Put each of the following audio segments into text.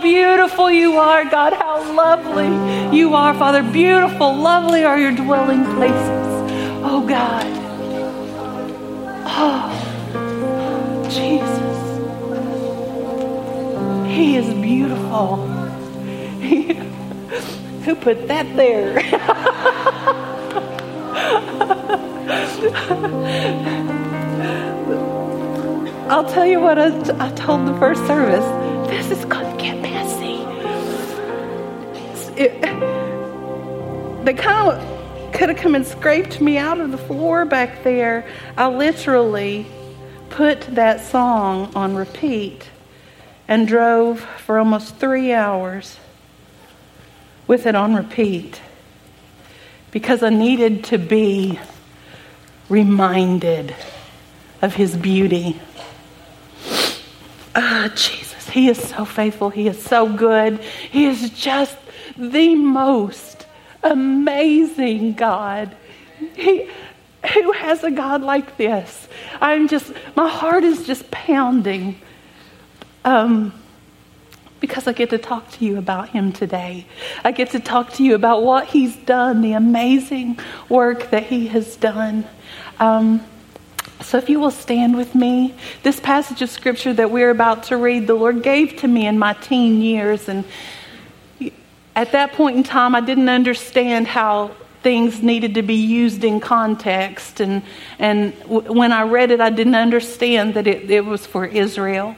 beautiful you are, God. How lovely you are, Father. Beautiful, lovely are your dwelling places. Oh, God. Oh, Jesus. He is beautiful. who put that there? I'll tell you what I, t- I told the first service. This is It, they kind of could have come and scraped me out of the floor back there. I literally put that song on repeat and drove for almost three hours with it on repeat because I needed to be reminded of his beauty. Ah, oh, Jesus, He is so faithful. He is so good. He is just the most amazing God. He, who has a God like this? I'm just, my heart is just pounding um, because I get to talk to you about Him today. I get to talk to you about what He's done, the amazing work that He has done. Um, so, if you will stand with me, this passage of scripture that we're about to read, the Lord gave to me in my teen years. And at that point in time, I didn't understand how things needed to be used in context. And, and w- when I read it, I didn't understand that it, it was for Israel.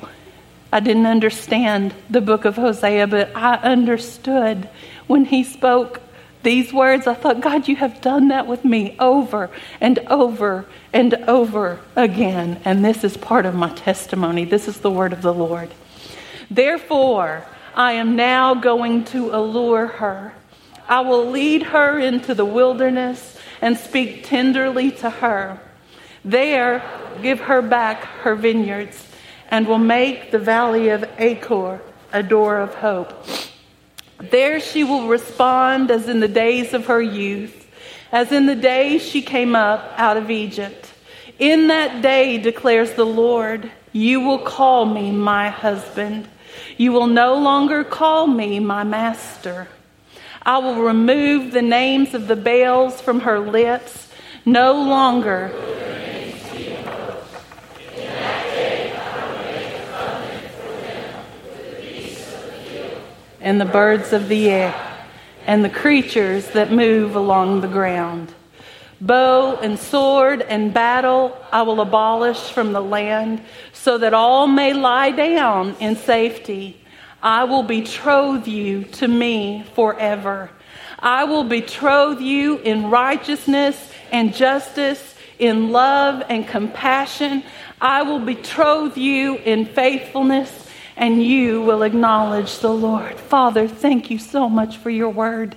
I didn't understand the book of Hosea, but I understood when he spoke these words, I thought, God, you have done that with me over and over and over again. And this is part of my testimony. This is the word of the Lord. Therefore, I am now going to allure her. I will lead her into the wilderness and speak tenderly to her. There, give her back her vineyards and will make the valley of Achor a door of hope. There she will respond as in the days of her youth, as in the day she came up out of Egypt. In that day, declares the Lord, you will call me my husband. You will no longer call me my master. I will remove the names of the Baals from her lips. No longer and the birds of the air, and the creatures that move along the ground. Bow and sword and battle I will abolish from the land, so that all may lie down in safety. I will betroth you to me forever. I will betroth you in righteousness and justice, in love and compassion. I will betroth you in faithfulness and you will acknowledge the Lord. Father, thank you so much for your word.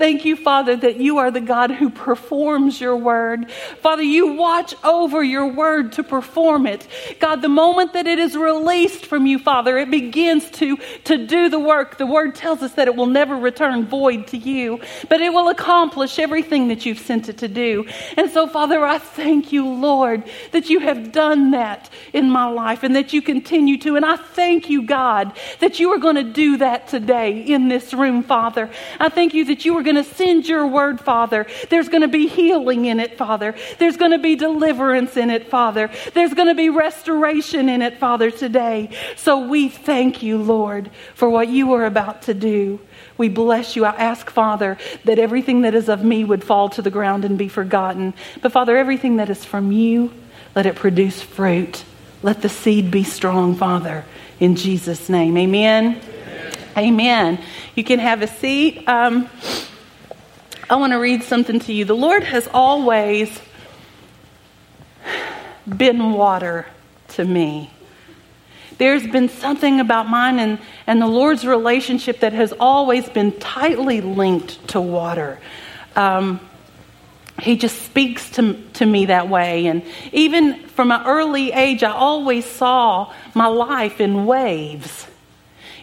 Thank you, Father, that you are the God who performs your word. Father, you watch over your word to perform it. God, the moment that it is released from you, Father, it begins to, to do the work. The word tells us that it will never return void to you, but it will accomplish everything that you've sent it to do. And so, Father, I thank you, Lord, that you have done that in my life and that you continue to. And I thank you, God, that you are going to do that today in this room, Father. I thank you that you are going going to send your word, Father. There's going to be healing in it, Father. There's going to be deliverance in it, Father. There's going to be restoration in it, Father, today. So we thank you, Lord, for what you are about to do. We bless you. I ask, Father, that everything that is of me would fall to the ground and be forgotten. But, Father, everything that is from you, let it produce fruit. Let the seed be strong, Father, in Jesus' name. Amen. Amen. Amen. You can have a seat. Um, I want to read something to you. The Lord has always been water to me. There's been something about mine and, and the Lord's relationship that has always been tightly linked to water. Um, he just speaks to, to me that way. And even from an early age, I always saw my life in waves.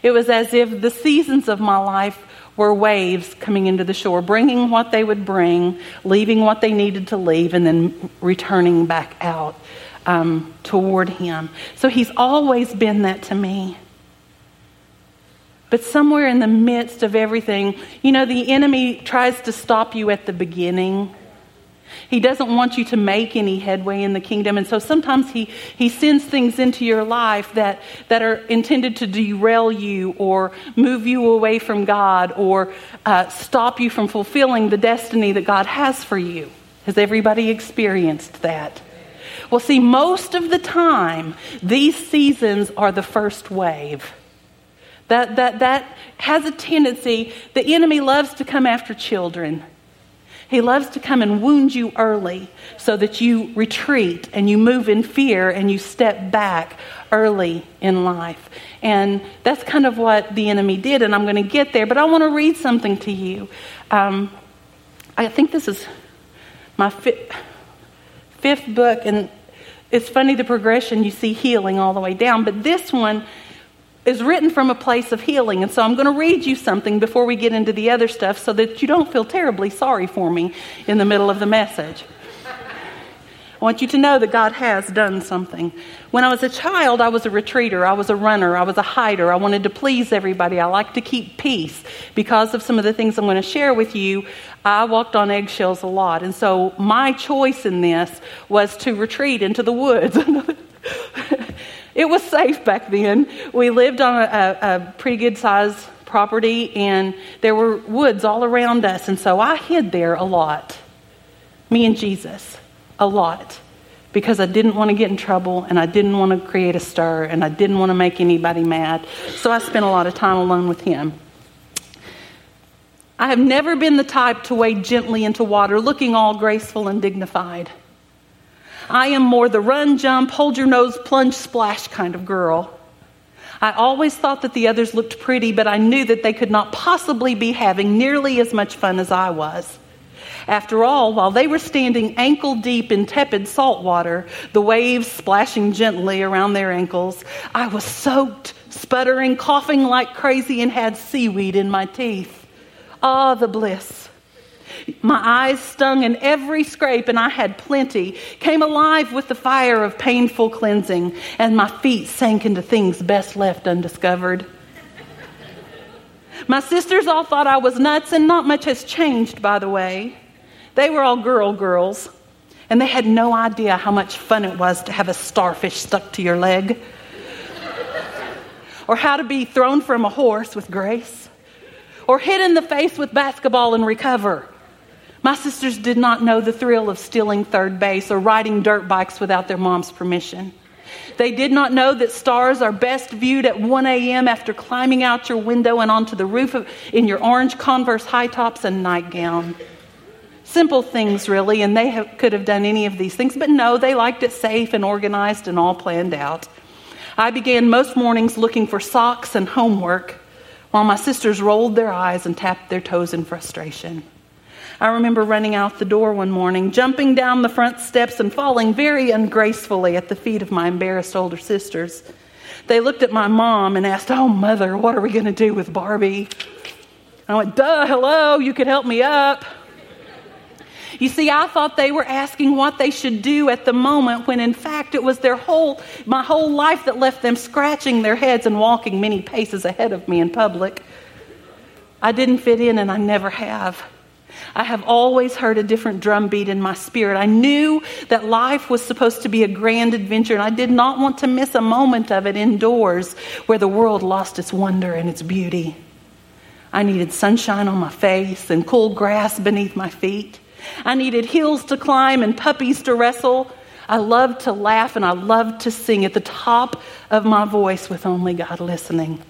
It was as if the seasons of my life were waves coming into the shore, bringing what they would bring, leaving what they needed to leave, and then returning back out um, toward Him. So He's always been that to me. But somewhere in the midst of everything, you know, the enemy tries to stop you at the beginning. He doesn't want you to make any headway in the kingdom. And so sometimes he, he sends things into your life that, that are intended to derail you or move you away from God or uh, stop you from fulfilling the destiny that God has for you. Has everybody experienced that? Well, see, most of the time, these seasons are the first wave. That, that, that has a tendency, the enemy loves to come after children. He loves to come and wound you early so that you retreat and you move in fear and you step back early in life. And that's kind of what the enemy did, and I'm going to get there, but I want to read something to you. Um, I think this is my fifth, fifth book, and it's funny the progression you see healing all the way down, but this one is written from a place of healing. And so I'm going to read you something before we get into the other stuff so that you don't feel terribly sorry for me in the middle of the message. I want you to know that God has done something. When I was a child, I was a retreater. I was a runner. I was a hider. I wanted to please everybody. I liked to keep peace. Because of some of the things I'm going to share with you, I walked on eggshells a lot. And so my choice in this was to retreat into the woods. it was safe back then. We lived on a, a pretty good sized property, and there were woods all around us. And so I hid there a lot. Me and Jesus, a lot. Because I didn't want to get in trouble and I didn't want to create a stir and I didn't want to make anybody mad. So I spent a lot of time alone with him. I have never been the type to wade gently into water looking all graceful and dignified. I am more the run, jump, hold your nose, plunge, splash kind of girl. I always thought that the others looked pretty, but I knew that they could not possibly be having nearly as much fun as I was. After all, while they were standing ankle deep in tepid salt water, the waves splashing gently around their ankles, I was soaked, sputtering, coughing like crazy, and had seaweed in my teeth. Ah, the bliss. My eyes stung in every scrape, and I had plenty, came alive with the fire of painful cleansing, and my feet sank into things best left undiscovered. My sisters all thought I was nuts, and not much has changed, by the way. They were all girl girls, and they had no idea how much fun it was to have a starfish stuck to your leg, or how to be thrown from a horse with grace, or hit in the face with basketball and recover my sisters did not know the thrill of stealing third base or riding dirt bikes without their mom's permission. They did not know that stars are best viewed at 1 a.m. after climbing out your window and onto the roof of, in your orange Converse high tops and nightgown. Simple things, really, and they have, could have done any of these things, but no, they liked it safe and organized and all planned out. I began most mornings looking for socks and homework while my sisters rolled their eyes and tapped their toes in frustration. I remember running out the door one morning, jumping down the front steps and falling very ungracefully at the feet of my embarrassed older sisters. They looked at my mom and asked, Oh, mother, what are we going to do with Barbie? I went, Duh, hello, you could help me up. You see, I thought they were asking what they should do at the moment when in fact it was their whole, my whole life that left them scratching their heads and walking many paces ahead of me in public. I didn't fit in and I never have. I have always heard a different drum beat in my spirit. I knew that life was supposed to be a grand adventure, and I did not want to miss a moment of it indoors where the world lost its wonder and its beauty. I needed sunshine on my face and cool grass beneath my feet. I needed hills to climb and puppies to wrestle. I loved to laugh and I loved to sing at the top of my voice with only God listening.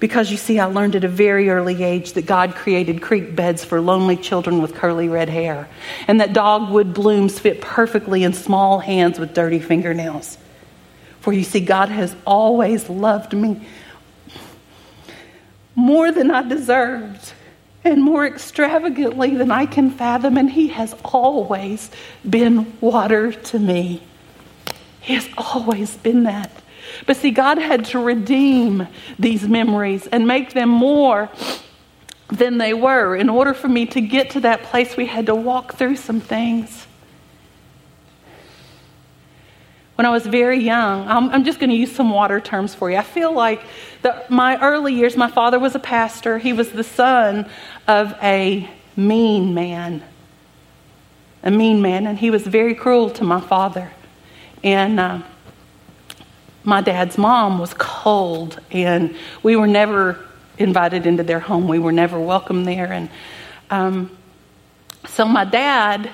Because you see, I learned at a very early age that God created creek beds for lonely children with curly red hair, and that dogwood blooms fit perfectly in small hands with dirty fingernails. For you see, God has always loved me more than I deserved and more extravagantly than I can fathom, and He has always been water to me. He has always been that. But see, God had to redeem these memories and make them more than they were. In order for me to get to that place, we had to walk through some things. when I was very young, I'm, I'm just going to use some water terms for you. I feel like the, my early years, my father was a pastor. He was the son of a mean man, a mean man, and he was very cruel to my father. And uh, my dad's mom was cold, and we were never invited into their home. We were never welcome there. And um, so my dad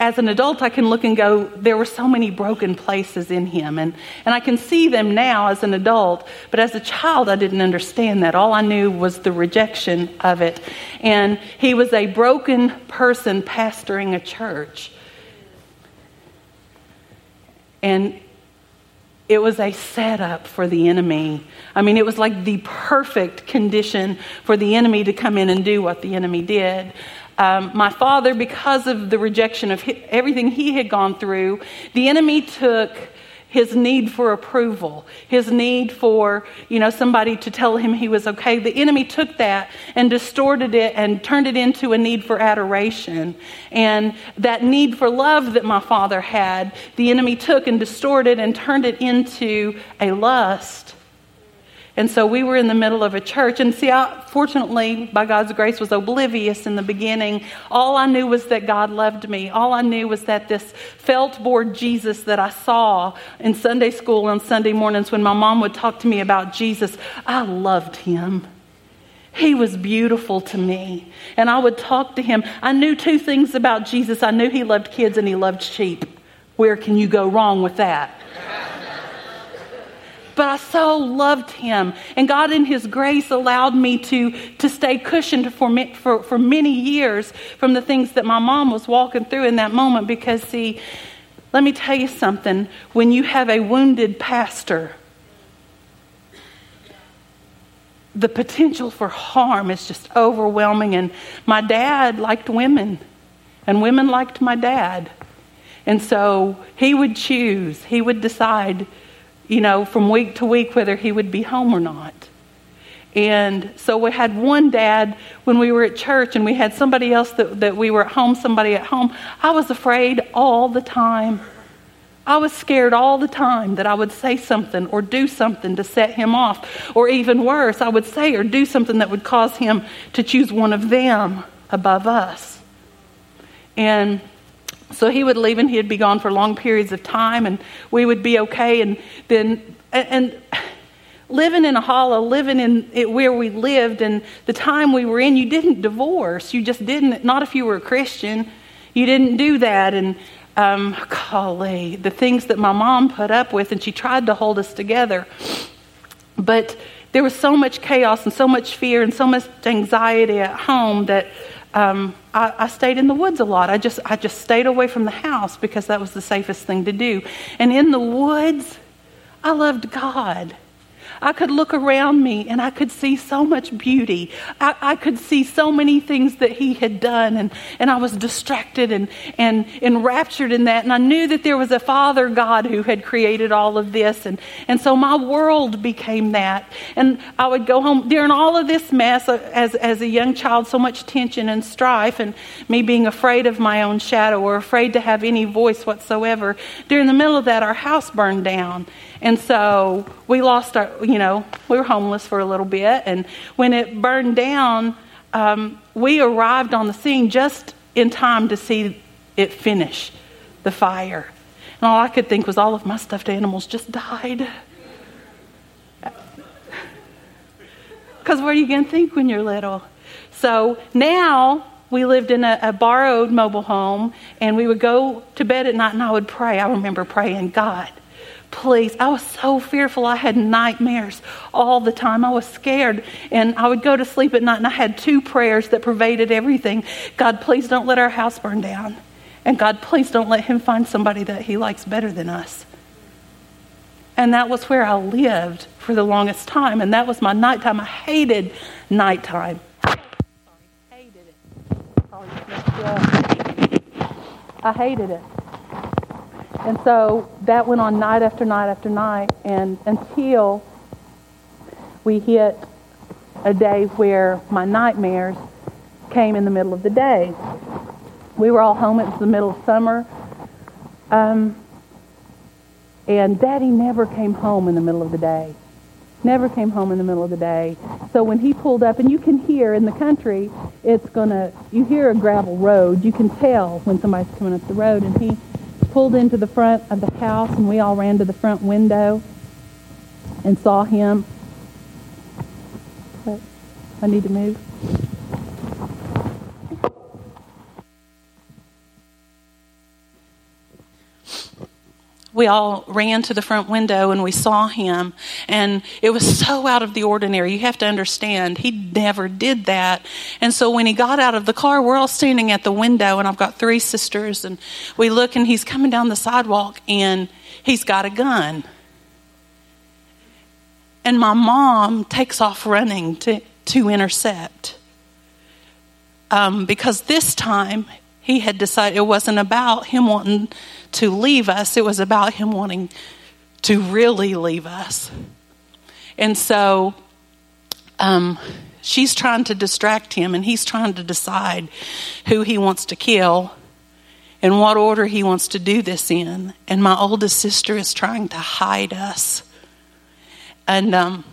as an adult, I can look and go, there were so many broken places in him. And, and I can see them now as an adult, but as a child, I didn't understand that. All I knew was the rejection of it. And he was a broken person pastoring a church. And it was a setup for the enemy. I mean, it was like the perfect condition for the enemy to come in and do what the enemy did. Um, my father, because of the rejection of everything he had gone through, the enemy took his need for approval, his need for, you know, somebody to tell him he was okay. The enemy took that and distorted it and turned it into a need for adoration. And that need for love that my father had, the enemy took and distorted and turned it into a lust and so we were in the middle of a church. And see, I, fortunately, by God's grace, was oblivious in the beginning. All I knew was that God loved me. All I knew was that this felt board Jesus that I saw in Sunday school on Sunday mornings when my mom would talk to me about Jesus, I loved him. He was beautiful to me. And I would talk to him. I knew two things about Jesus I knew he loved kids and he loved sheep. Where can you go wrong with that? But I so loved him. And God, in his grace, allowed me to, to stay cushioned for, me, for, for many years from the things that my mom was walking through in that moment. Because, see, let me tell you something. When you have a wounded pastor, the potential for harm is just overwhelming. And my dad liked women, and women liked my dad. And so he would choose, he would decide you know, from week to week whether he would be home or not. And so we had one dad when we were at church, and we had somebody else that, that we were at home, somebody at home. I was afraid all the time. I was scared all the time that I would say something or do something to set him off. Or even worse, I would say or do something that would cause him to choose one of them above us. And so he would leave and he'd be gone for long periods of time, and we would be okay. And then, and, living in a hollow, living in it where we lived, and the time we were in, you didn't divorce. You just didn't. Not if you were a Christian, you didn't do that. And um, golly, the things that my mom put up with, and she tried to hold us together, but there was so much chaos and so much fear and so much anxiety at home that um, I, I, stayed in the woods a lot. I just, I just stayed away from the house because that was the safest thing to do. And in the woods, I loved God. I could look around me and I could see so much beauty. I, I, could see so many things that he had done, and, and I was distracted and, and enraptured in that. And I knew that there was a Father God who had created all of this. And, and so my world became that. And I would go home during all of this mess as, as a young child, so much tension and strife, and me being afraid of my own shadow or afraid to have any voice whatsoever. During the middle of that, our house burned down. And so we lost our, you know, we were homeless for a little bit. And when it burned down, um, we arrived on the scene just in time to see it finish the fire. And all I could think was all of my stuffed animals just died. Because what are you going to think when you're little? So now we lived in a, a, borrowed mobile home, and we would go to bed at night and I would pray. I remember praying, God, please. I was so fearful. I had nightmares all the time. I was scared. And I would go to sleep at night and I had two prayers that pervaded everything God, please don't let our house burn down. And God, please don't let him find somebody that he likes better than us. And that was where I lived for the longest time. And that was my nighttime. I hated nighttime. Sorry, hated it. I hated it. And so that went on night after night after night, and until we hit a day where my nightmares came in the middle of the day. We were all home. It was the middle of summer. Um, And Daddy never came home in the middle of the day. Never came home in the middle of the day. So when he pulled up, and you can hear in the country, it's gonna, you hear a gravel road. You can tell when somebody's coming up the road. And he pulled into the front of the house, and we all ran to the front window and saw him. But I need to move. We all ran to the front window and we saw him and it was so out of the ordinary. You have to understand he never did that. And so when he got out of the car we're all standing at the window and i've got three sisters and we look and he's coming down the sidewalk and he's got a gun. And my mom takes off running to, to intercept um, because this time he had decided it wasn't about him wanting to leave us, it was about him wanting to really leave us. And so um, she's trying to distract him, and he's trying to decide who he wants to kill and what order he wants to do this in. And my oldest sister is trying to hide us. And um,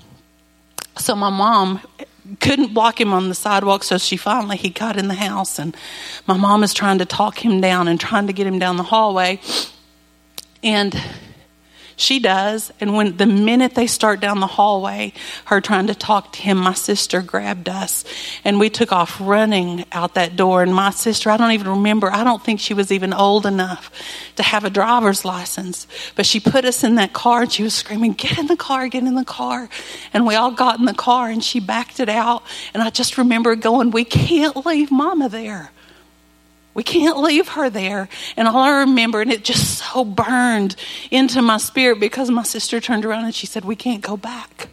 so my mom couldn't block him on the sidewalk, so she finally he got in the house, and my mom is trying to talk him down and trying to get him down the hallway, and she does. And when the minute they start down the hallway, her trying to talk to him, my sister grabbed us and we took off running out that door. And my sister, I don't even remember, I don't think she was even old enough to have a driver's license. But she put us in that car and she was screaming, Get in the car, get in the car. And we all got in the car and she backed it out. And I just remember going, We can't leave mama there. We can't leave her there. And all I remember, and it just so burned into my spirit because my sister turned around and she said, We can't go back.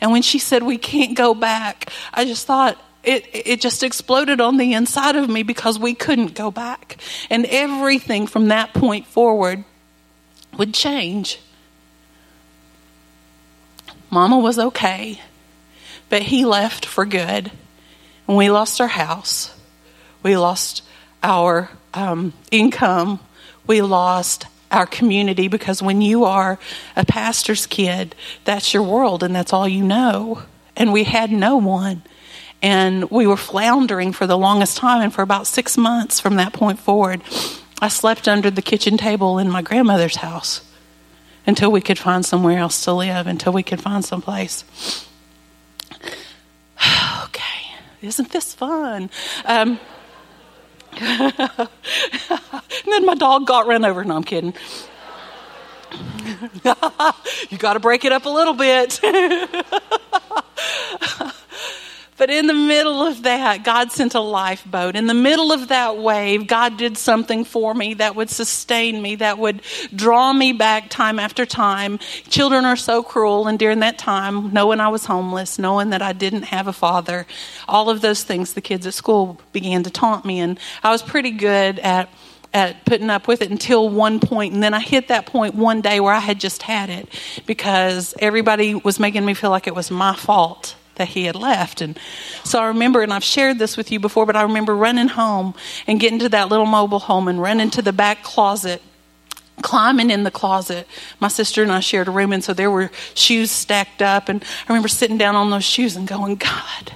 And when she said, We can't go back, I just thought, it, it just exploded on the inside of me because we couldn't go back. And everything from that point forward would change. Mama was okay, but he left for good. And we lost our house. We lost our um, income. We lost our community because when you are a pastor's kid, that's your world and that's all you know. And we had no one. And we were floundering for the longest time. And for about six months from that point forward, I slept under the kitchen table in my grandmother's house until we could find somewhere else to live, until we could find some place. okay, isn't this fun? Um, then my dog got run over. No, I'm kidding. you got to break it up a little bit. But in the middle of that, God sent a lifeboat. In the middle of that wave, God did something for me that would sustain me, that would draw me back time after time. Children are so cruel, and during that time, knowing I was homeless, knowing that I didn't have a father, all of those things, the kids at school began to taunt me, and I was pretty good at at putting up with it until one point and then I hit that point one day where I had just had it because everybody was making me feel like it was my fault that he had left. And so I remember, and I've shared this with you before, but I remember running home and getting to that little mobile home and running to the back closet climbing in the closet. My sister and I shared a room, and so there were shoes stacked up. And I remember sitting down on those shoes and going, God,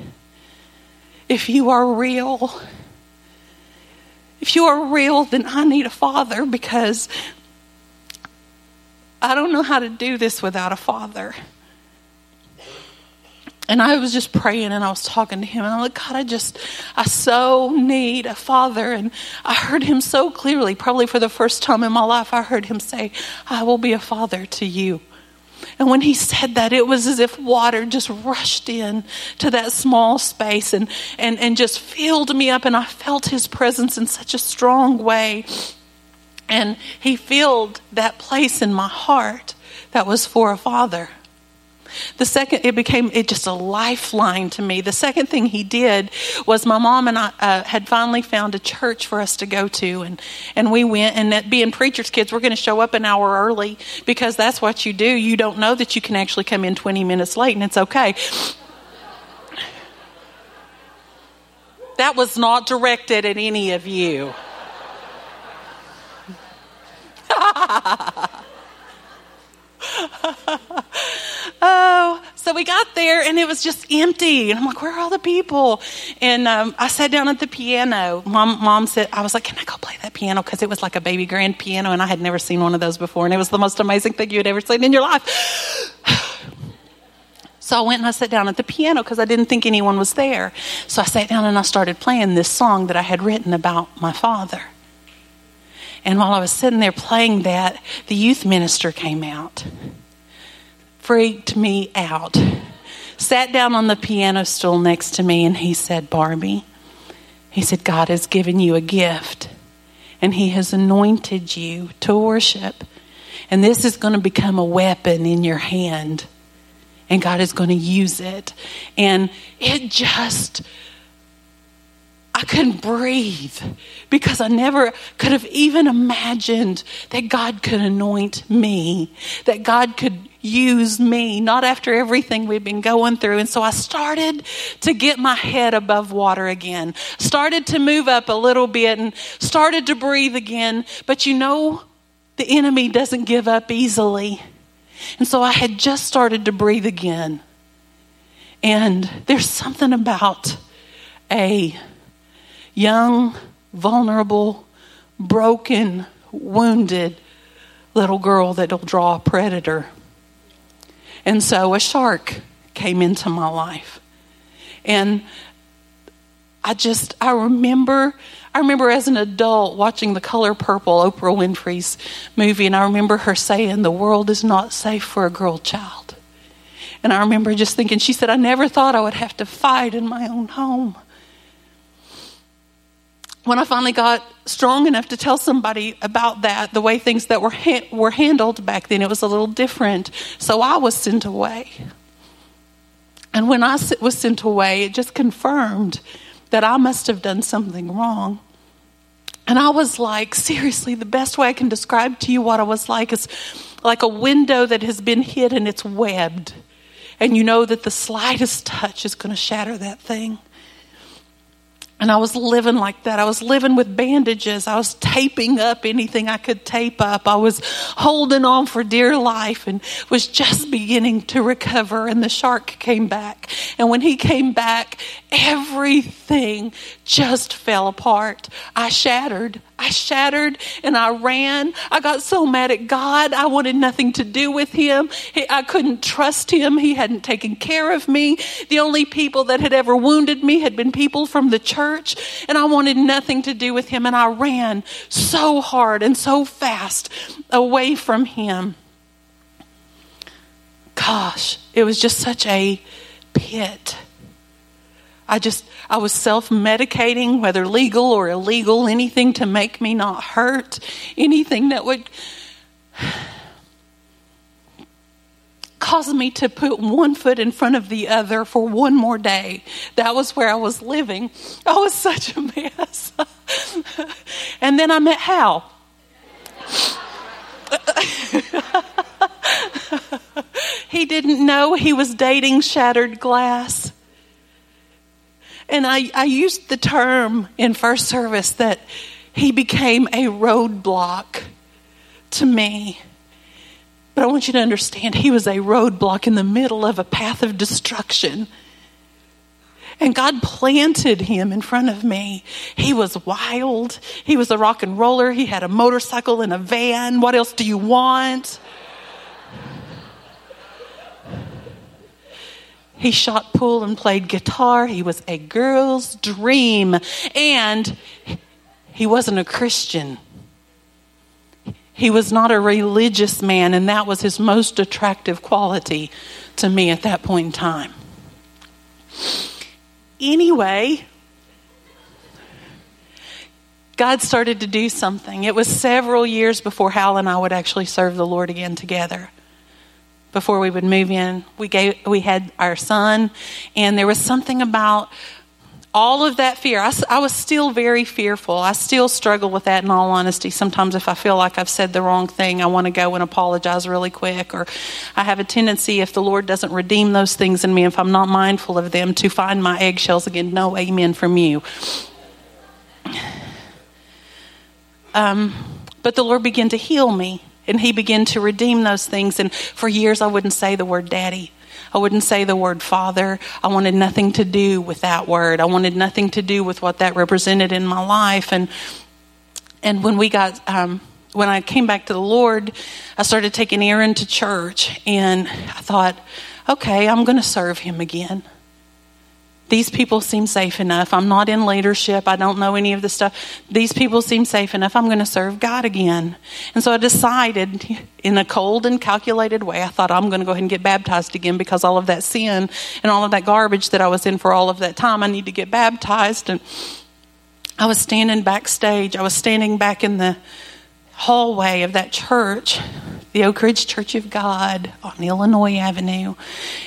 if you are real, if you are real, then I need a father because I don't know how to do this without a father. And I was just praying and I was talking to him. And I'm like, God, I just, I so need a father. And I heard him so clearly, probably for the first time in my life, I heard him say, I will be a father to you. And when he said that, it was as if water just rushed in to that small space and, and, and just filled me up. And I felt his presence in such a strong way. And he filled that place in my heart that was for a father. The second, it became it just a lifeline to me. The second thing he did was my mom and I uh, had finally found a church for us to go to, and and we went. And that being preachers' kids, we're going to show up an hour early because that's what you do. You don't know that you can actually come in 20 minutes late, and it's okay. That was not directed at any of you. oh, so we got there and it was just empty. And I'm like, where are all the people? And um, I sat down at the piano. Mom, mom said, I was like, can I go play that piano? Because it was like a baby grand piano and I had never seen one of those before. And it was the most amazing thing you had ever seen in your life. So I went and I sat down at the piano because I didn't think anyone was there. So I sat down and I started playing this song that I had written about my father. And while I was sitting there playing that, the youth minister came out, freaked me out, sat down on the piano stool next to me, and he said, Barbie, he said, God has given you a gift, and he has anointed you to worship. And this is going to become a weapon in your hand and God is going to use it. And it just, I couldn't breathe because I never could have even imagined that God could anoint me, that God could use me, not after everything we've been going through. And so I started to get my head above water again, started to move up a little bit and started to breathe again. But you know, the enemy doesn't give up easily. And so I had just started to breathe again. And there's something about a young, vulnerable, broken, wounded little girl that'll draw a predator. And so a shark came into my life. And I just, I remember I remember as an adult watching The Color Purple, Oprah Winfrey's movie, and I remember her saying, The world is not safe for a girl child. And I remember just thinking, she said, I never thought I would have to fight in my own home. When I finally got strong enough to tell somebody about that, the way things that were, ha- were handled back then, it was a little different. So I was sent away. And when I was sent away, it just confirmed that I must have done something wrong. And I was like, seriously, the best way I can describe to you what I was like is like a window that has been hit and it's webbed. And you know that the slightest touch is going to shatter that thing. And I was living like that. I was living with bandages. I was taping up anything I could tape up. I was holding on for dear life and was just beginning to recover. And the shark came back. And when he came back, everything just fell apart. I shattered. I shattered and I ran. I got so mad at God. I wanted nothing to do with Him. I couldn't trust Him. He hadn't taken care of me. The only people that had ever wounded me had been people from the church, and I wanted nothing to do with Him. And I ran so hard and so fast away from Him. Gosh, it was just such a pit. I just, I was self medicating, whether legal or illegal, anything to make me not hurt, anything that would cause me to put one foot in front of the other for one more day. That was where I was living. I was such a mess. and then I met Hal. he didn't know he was dating shattered glass. And I, I used the term in first service that he became a roadblock to me. But I want you to understand, he was a roadblock in the middle of a path of destruction. And God planted him in front of me. He was wild. He was a rock and roller. He had a motorcycle and a van. What else do you want? He shot pool and played guitar. He was a girl's dream. And he wasn't a Christian. He was not a religious man, and that was his most attractive quality to me at that point in time. Anyway, God started to do something. It was several years before Hal and I would actually serve the Lord again together before we would move in. We gave we had our son, and there was something about all of that fear. I, I, was still very fearful. I still struggle with that in all honesty. Sometimes, if I feel like I've said the wrong thing, I want to go and apologize really quick. Or I have a tendency, if the Lord doesn't redeem those things in me, if I'm not mindful of them, to find my eggshells again. No amen from you. Um, but the Lord began to heal me And He began to redeem those things. And for years, I wouldn't say the word daddy. I wouldn't say the word father. I wanted nothing to do with that word. I wanted nothing to do with what that represented in my life. And and when we got um, when I came back to the Lord, I started taking Aaron to church, and I thought, okay, I'm going to serve him again. These people seem safe enough. I'm not in leadership. I don't know any of the stuff. These people seem safe enough. I'm going to serve God again. And so I decided in a cold and calculated way, I thought I'm going to go ahead and get baptized again because all of that sin and all of that garbage that I was in for all of that time, I need to get baptized. And I was standing backstage. I was standing back in the hallway of that church, the Oak Ridge Church of God on Illinois Avenue.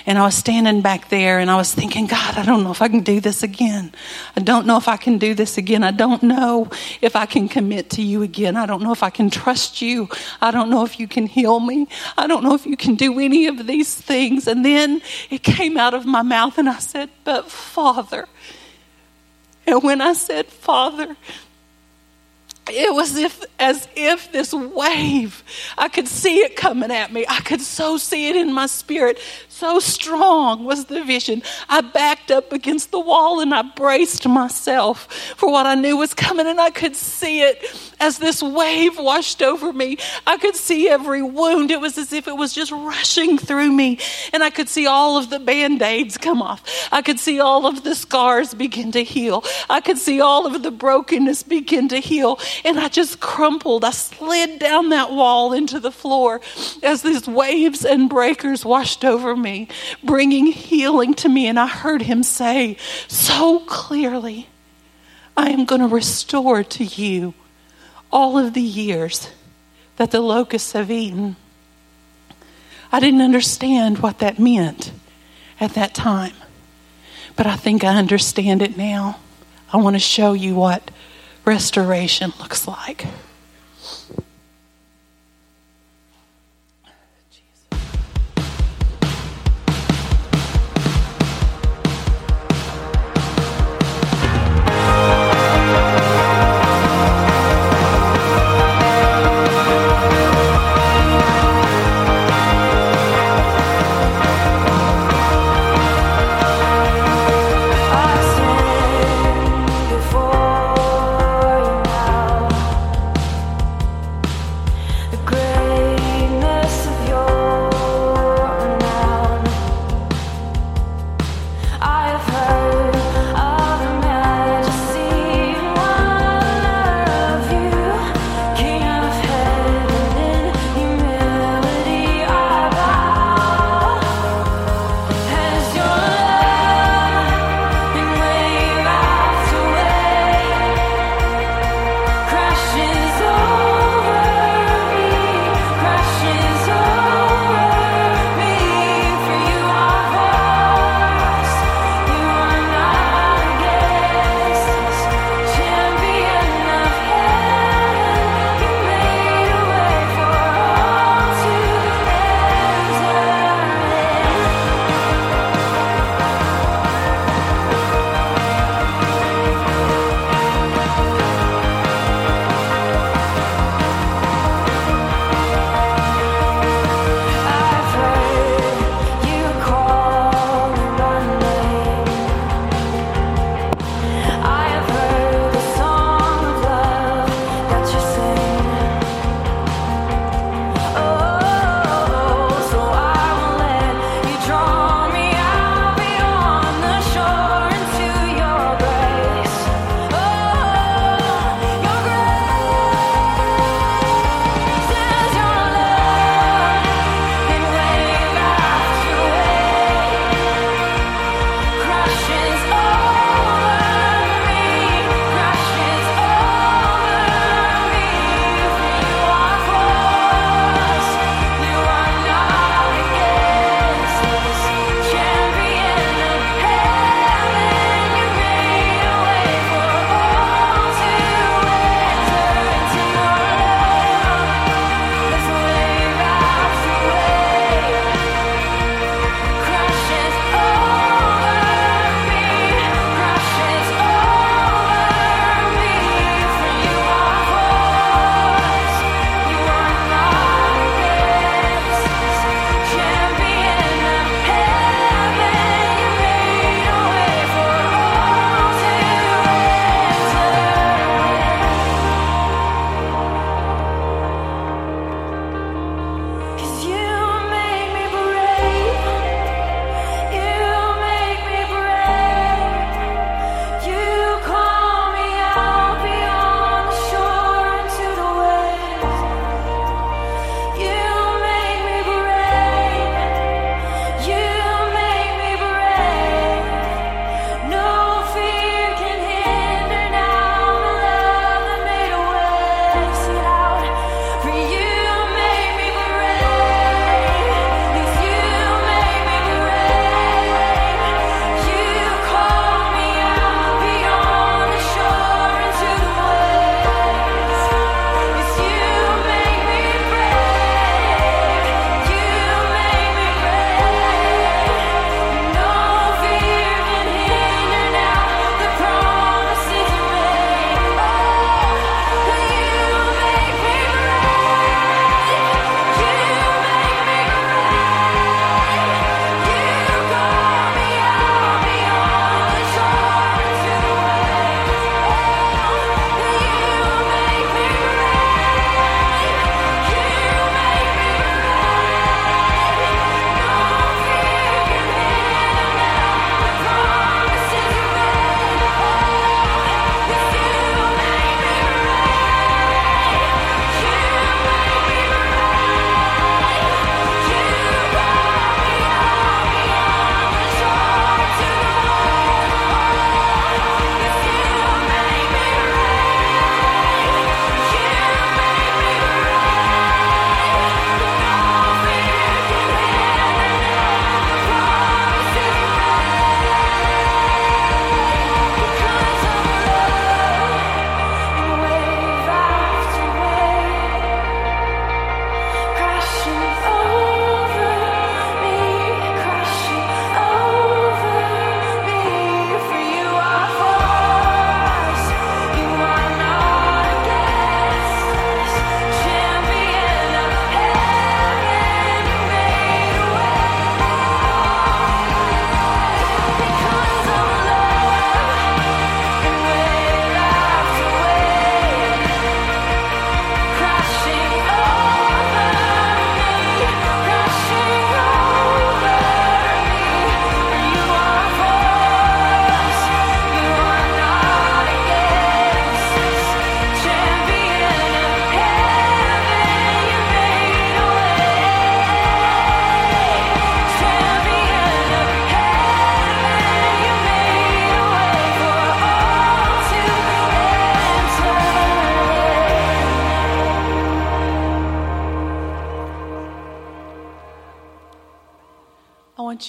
And I was standing back there and I was thinking, God, I don't know if I can do this again. I don't know if I can do this again. I don't know if I can commit to you again. I don't know if I can trust you. I don't know if you can heal me. I don't know if you can do any of these things. And then it came out of my mouth and I said, But Father. And when I said, Father, it was if, as if this wave, I could see it coming at me. I could so see it in my spirit. So strong was the vision. I backed up against the wall and I braced myself for what I knew was coming, and I could see it as this wave washed over me. I could see every wound. It was as if it was just rushing through me, and I could see all of the band aids come off. I could see all of the scars begin to heal. I could see all of the brokenness begin to heal, and I just crumpled. I slid down that wall into the floor as these waves and breakers washed over me bringing healing to me. And I heard him say so clearly, I am going to restore to you all of the years that the locusts have eaten. I didn't understand what that meant at that time, but I think I understand it now. I want to show you what restoration looks like.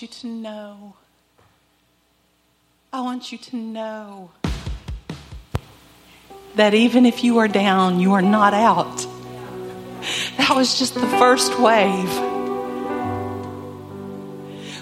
You to know. I want you to know that even if you are down, you are not out. That was just the first wave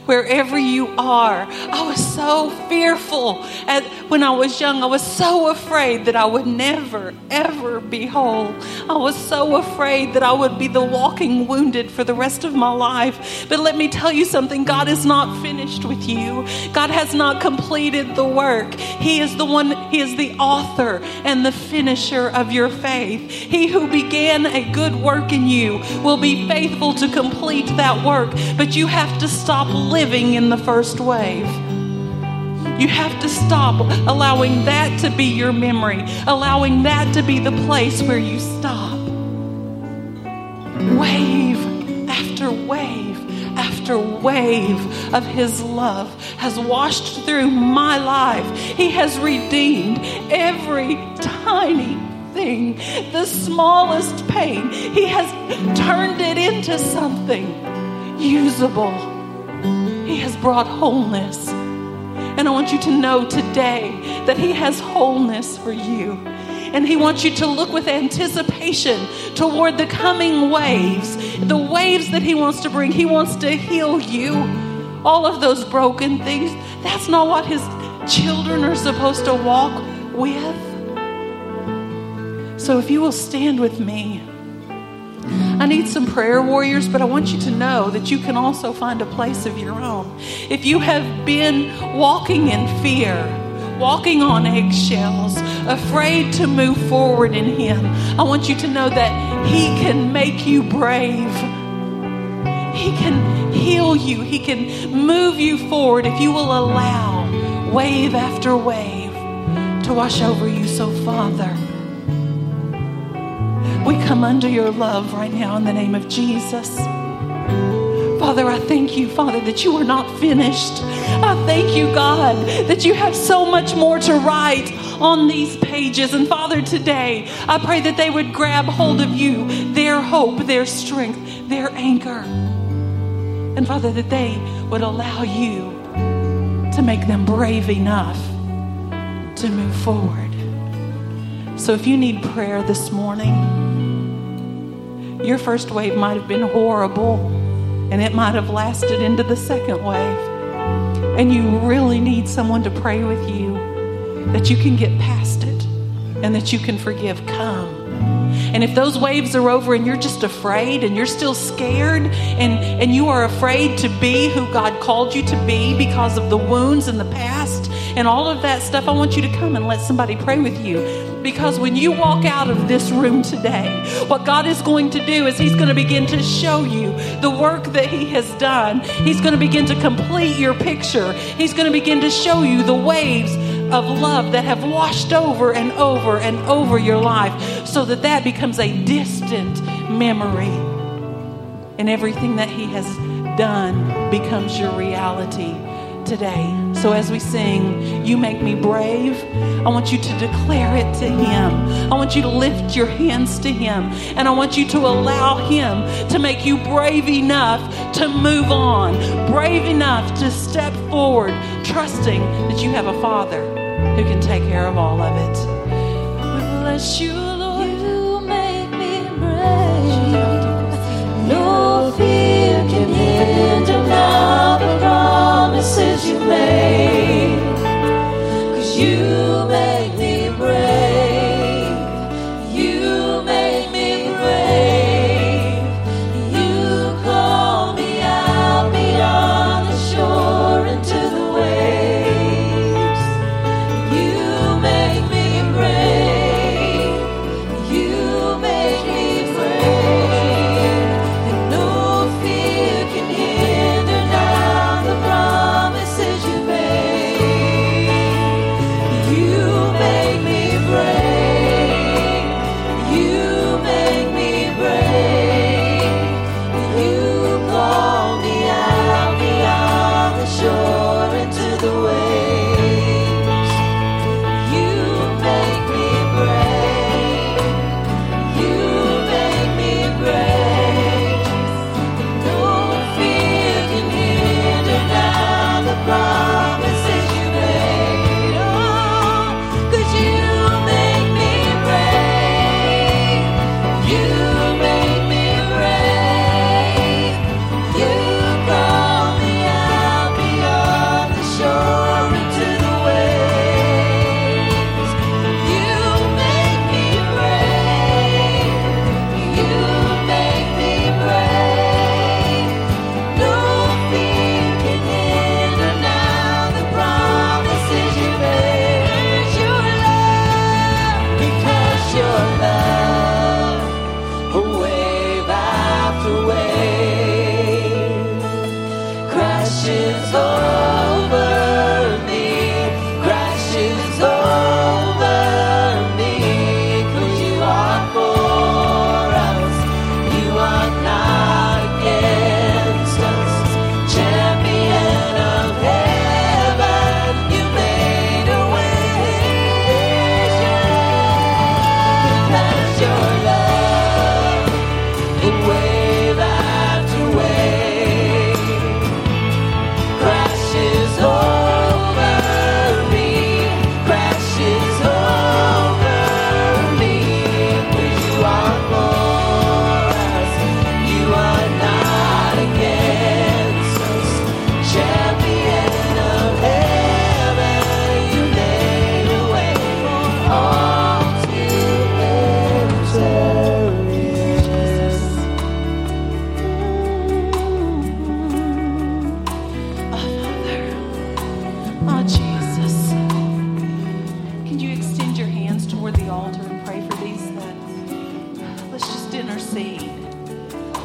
wherever you are. I was so fearful. And when I was young, I was so afraid that I would never, ever be whole. I was so afraid that I would be the walking wounded for the rest of my life. But let me tell you something God is not finished with you, God has not completed the work. He is the one, He is the author and the finisher of your faith. He who began a good work in you will be faithful to complete that work. But you have to stop living living in the first wave. You have to stop allowing that to be your memory, allowing that to be the place where you stop. Wave after wave after wave of His love has washed through my life. He has redeemed every tiny thing, the smallest pain. He has turned it into something usable. He has brought wholeness. And I want you to know today that He has wholeness for you. And He wants you to look with anticipation toward the coming waves, the waves that He wants to bring. He wants to heal you. All of those broken things, that's not what His children are supposed to walk with. So if you will stand with me. I need some prayer warriors, but I want you to know that you can also find a place of your own. If you have been walking in fear, walking on eggshells, afraid to move forward in Him, I want you to know that He can make you brave. He can heal you. He can move you forward if you will allow wave after wave to wash over you. So, Father, we come under your love right now in the name of Jesus. Father, I thank you, Father, that you are not finished. I thank you, God, that you have so much more to write on these pages. And Father, today, I pray that they would grab hold of you, their hope, their strength, their anchor. And Father, that they would allow you to make them brave enough to move forward. So if you need prayer this morning, your first wave might have been horrible and it might have lasted into the second wave. And you really need someone to pray with you that you can get past it and that you can forgive. Come. And if those waves are over and you're just afraid and you're still scared and, and you are afraid to be who God called you to be because of the wounds in the past and all of that stuff, I want you to come and let somebody pray with you because when you walk out of this room today, what God is going to do is He's going to begin to show you the work that He has done. He's going to begin to complete your picture. He's going to begin to show you the waves of love that have washed over and over and over your life so that that becomes a distant memory. And everything that He has done becomes your reality today. So as we sing, You Make Me Brave, I want you to declare it to Him. I want you to lift your hands to Him. And I want you to allow Him to make you brave enough to move on, brave enough to step forward, trusting that you have a Father who can take care of all of it. We bless you, promises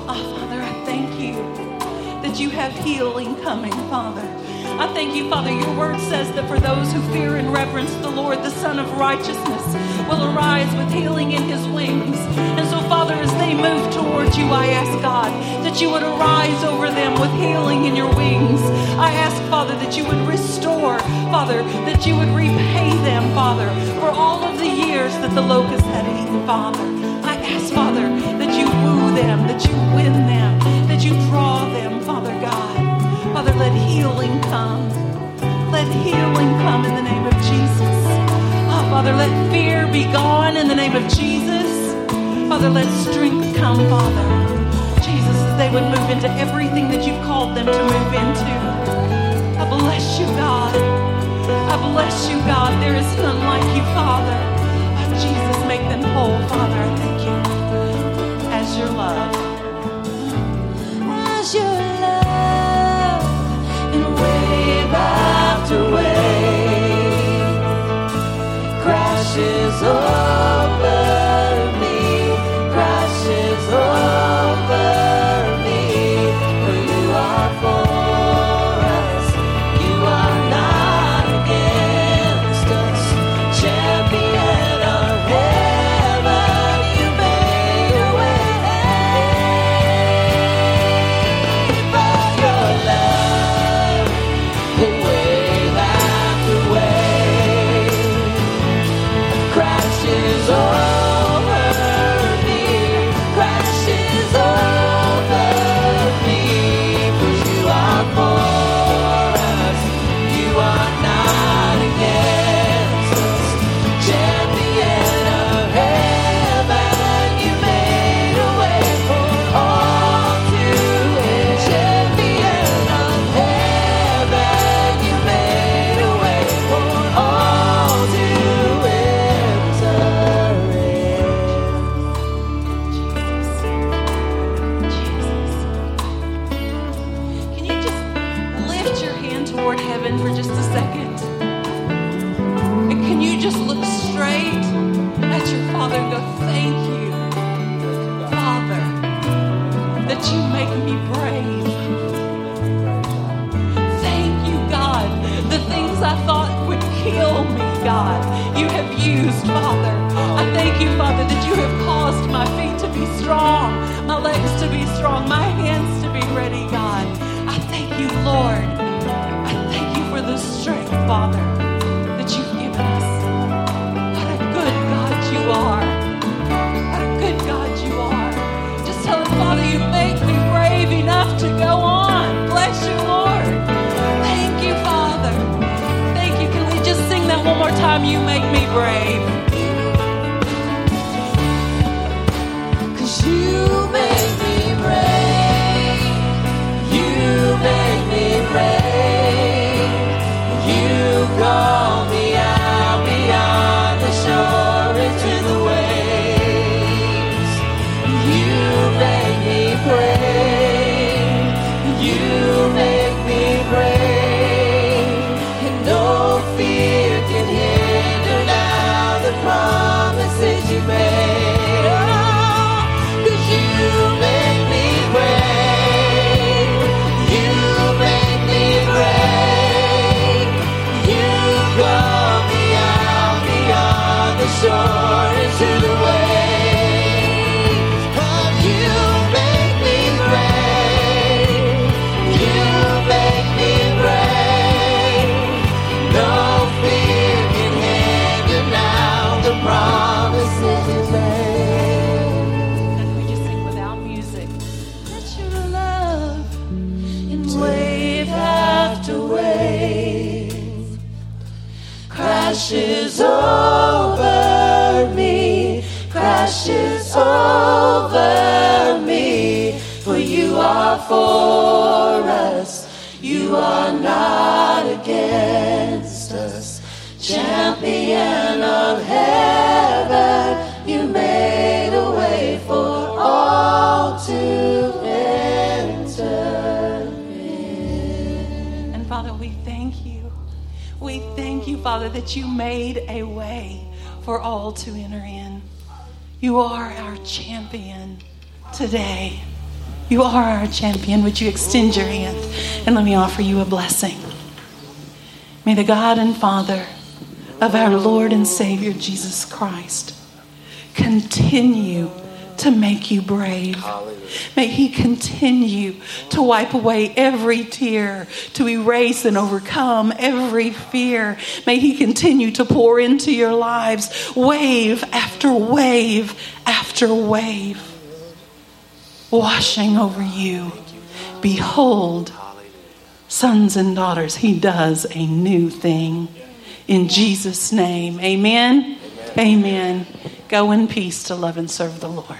Oh, Father, I thank you that you have healing coming, Father. I thank you, Father. Your word says that for those who fear and reverence the Lord, the Son of Righteousness will arise with healing in his wings. And so, Father, as they move towards you, I ask God that you would arise over them with healing in your wings. I ask, Father, that you would restore, Father, that you would repay them, Father, for all of the years that the locust had eaten, Father. I ask, Father, them, that you win them, that you draw them, Father God. Father, let healing come. Let healing come in the name of Jesus. Oh, Father, let fear be gone in the name of Jesus. Father, let strength come, Father. Jesus, as they would move into everything that you've called them to move into. I bless you, God. I bless you, God. There is none like you, Father. Oh, Jesus, make them whole, Father. I thank you. Your love. Father, crashes over me, crashes over me. For you are for us, you are not against us. Champion of heaven, Father, that you made a way for all to enter in. You are our champion today. You are our champion. Would you extend your hand and let me offer you a blessing? May the God and Father of our Lord and Savior Jesus Christ continue to make you brave. May He continue to wipe away every tear, to erase and overcome every fear. May He continue to pour into your lives wave after wave after wave, washing over you. Behold, sons and daughters, He does a new thing. In Jesus' name, amen. Amen. Go in peace to love and serve the Lord.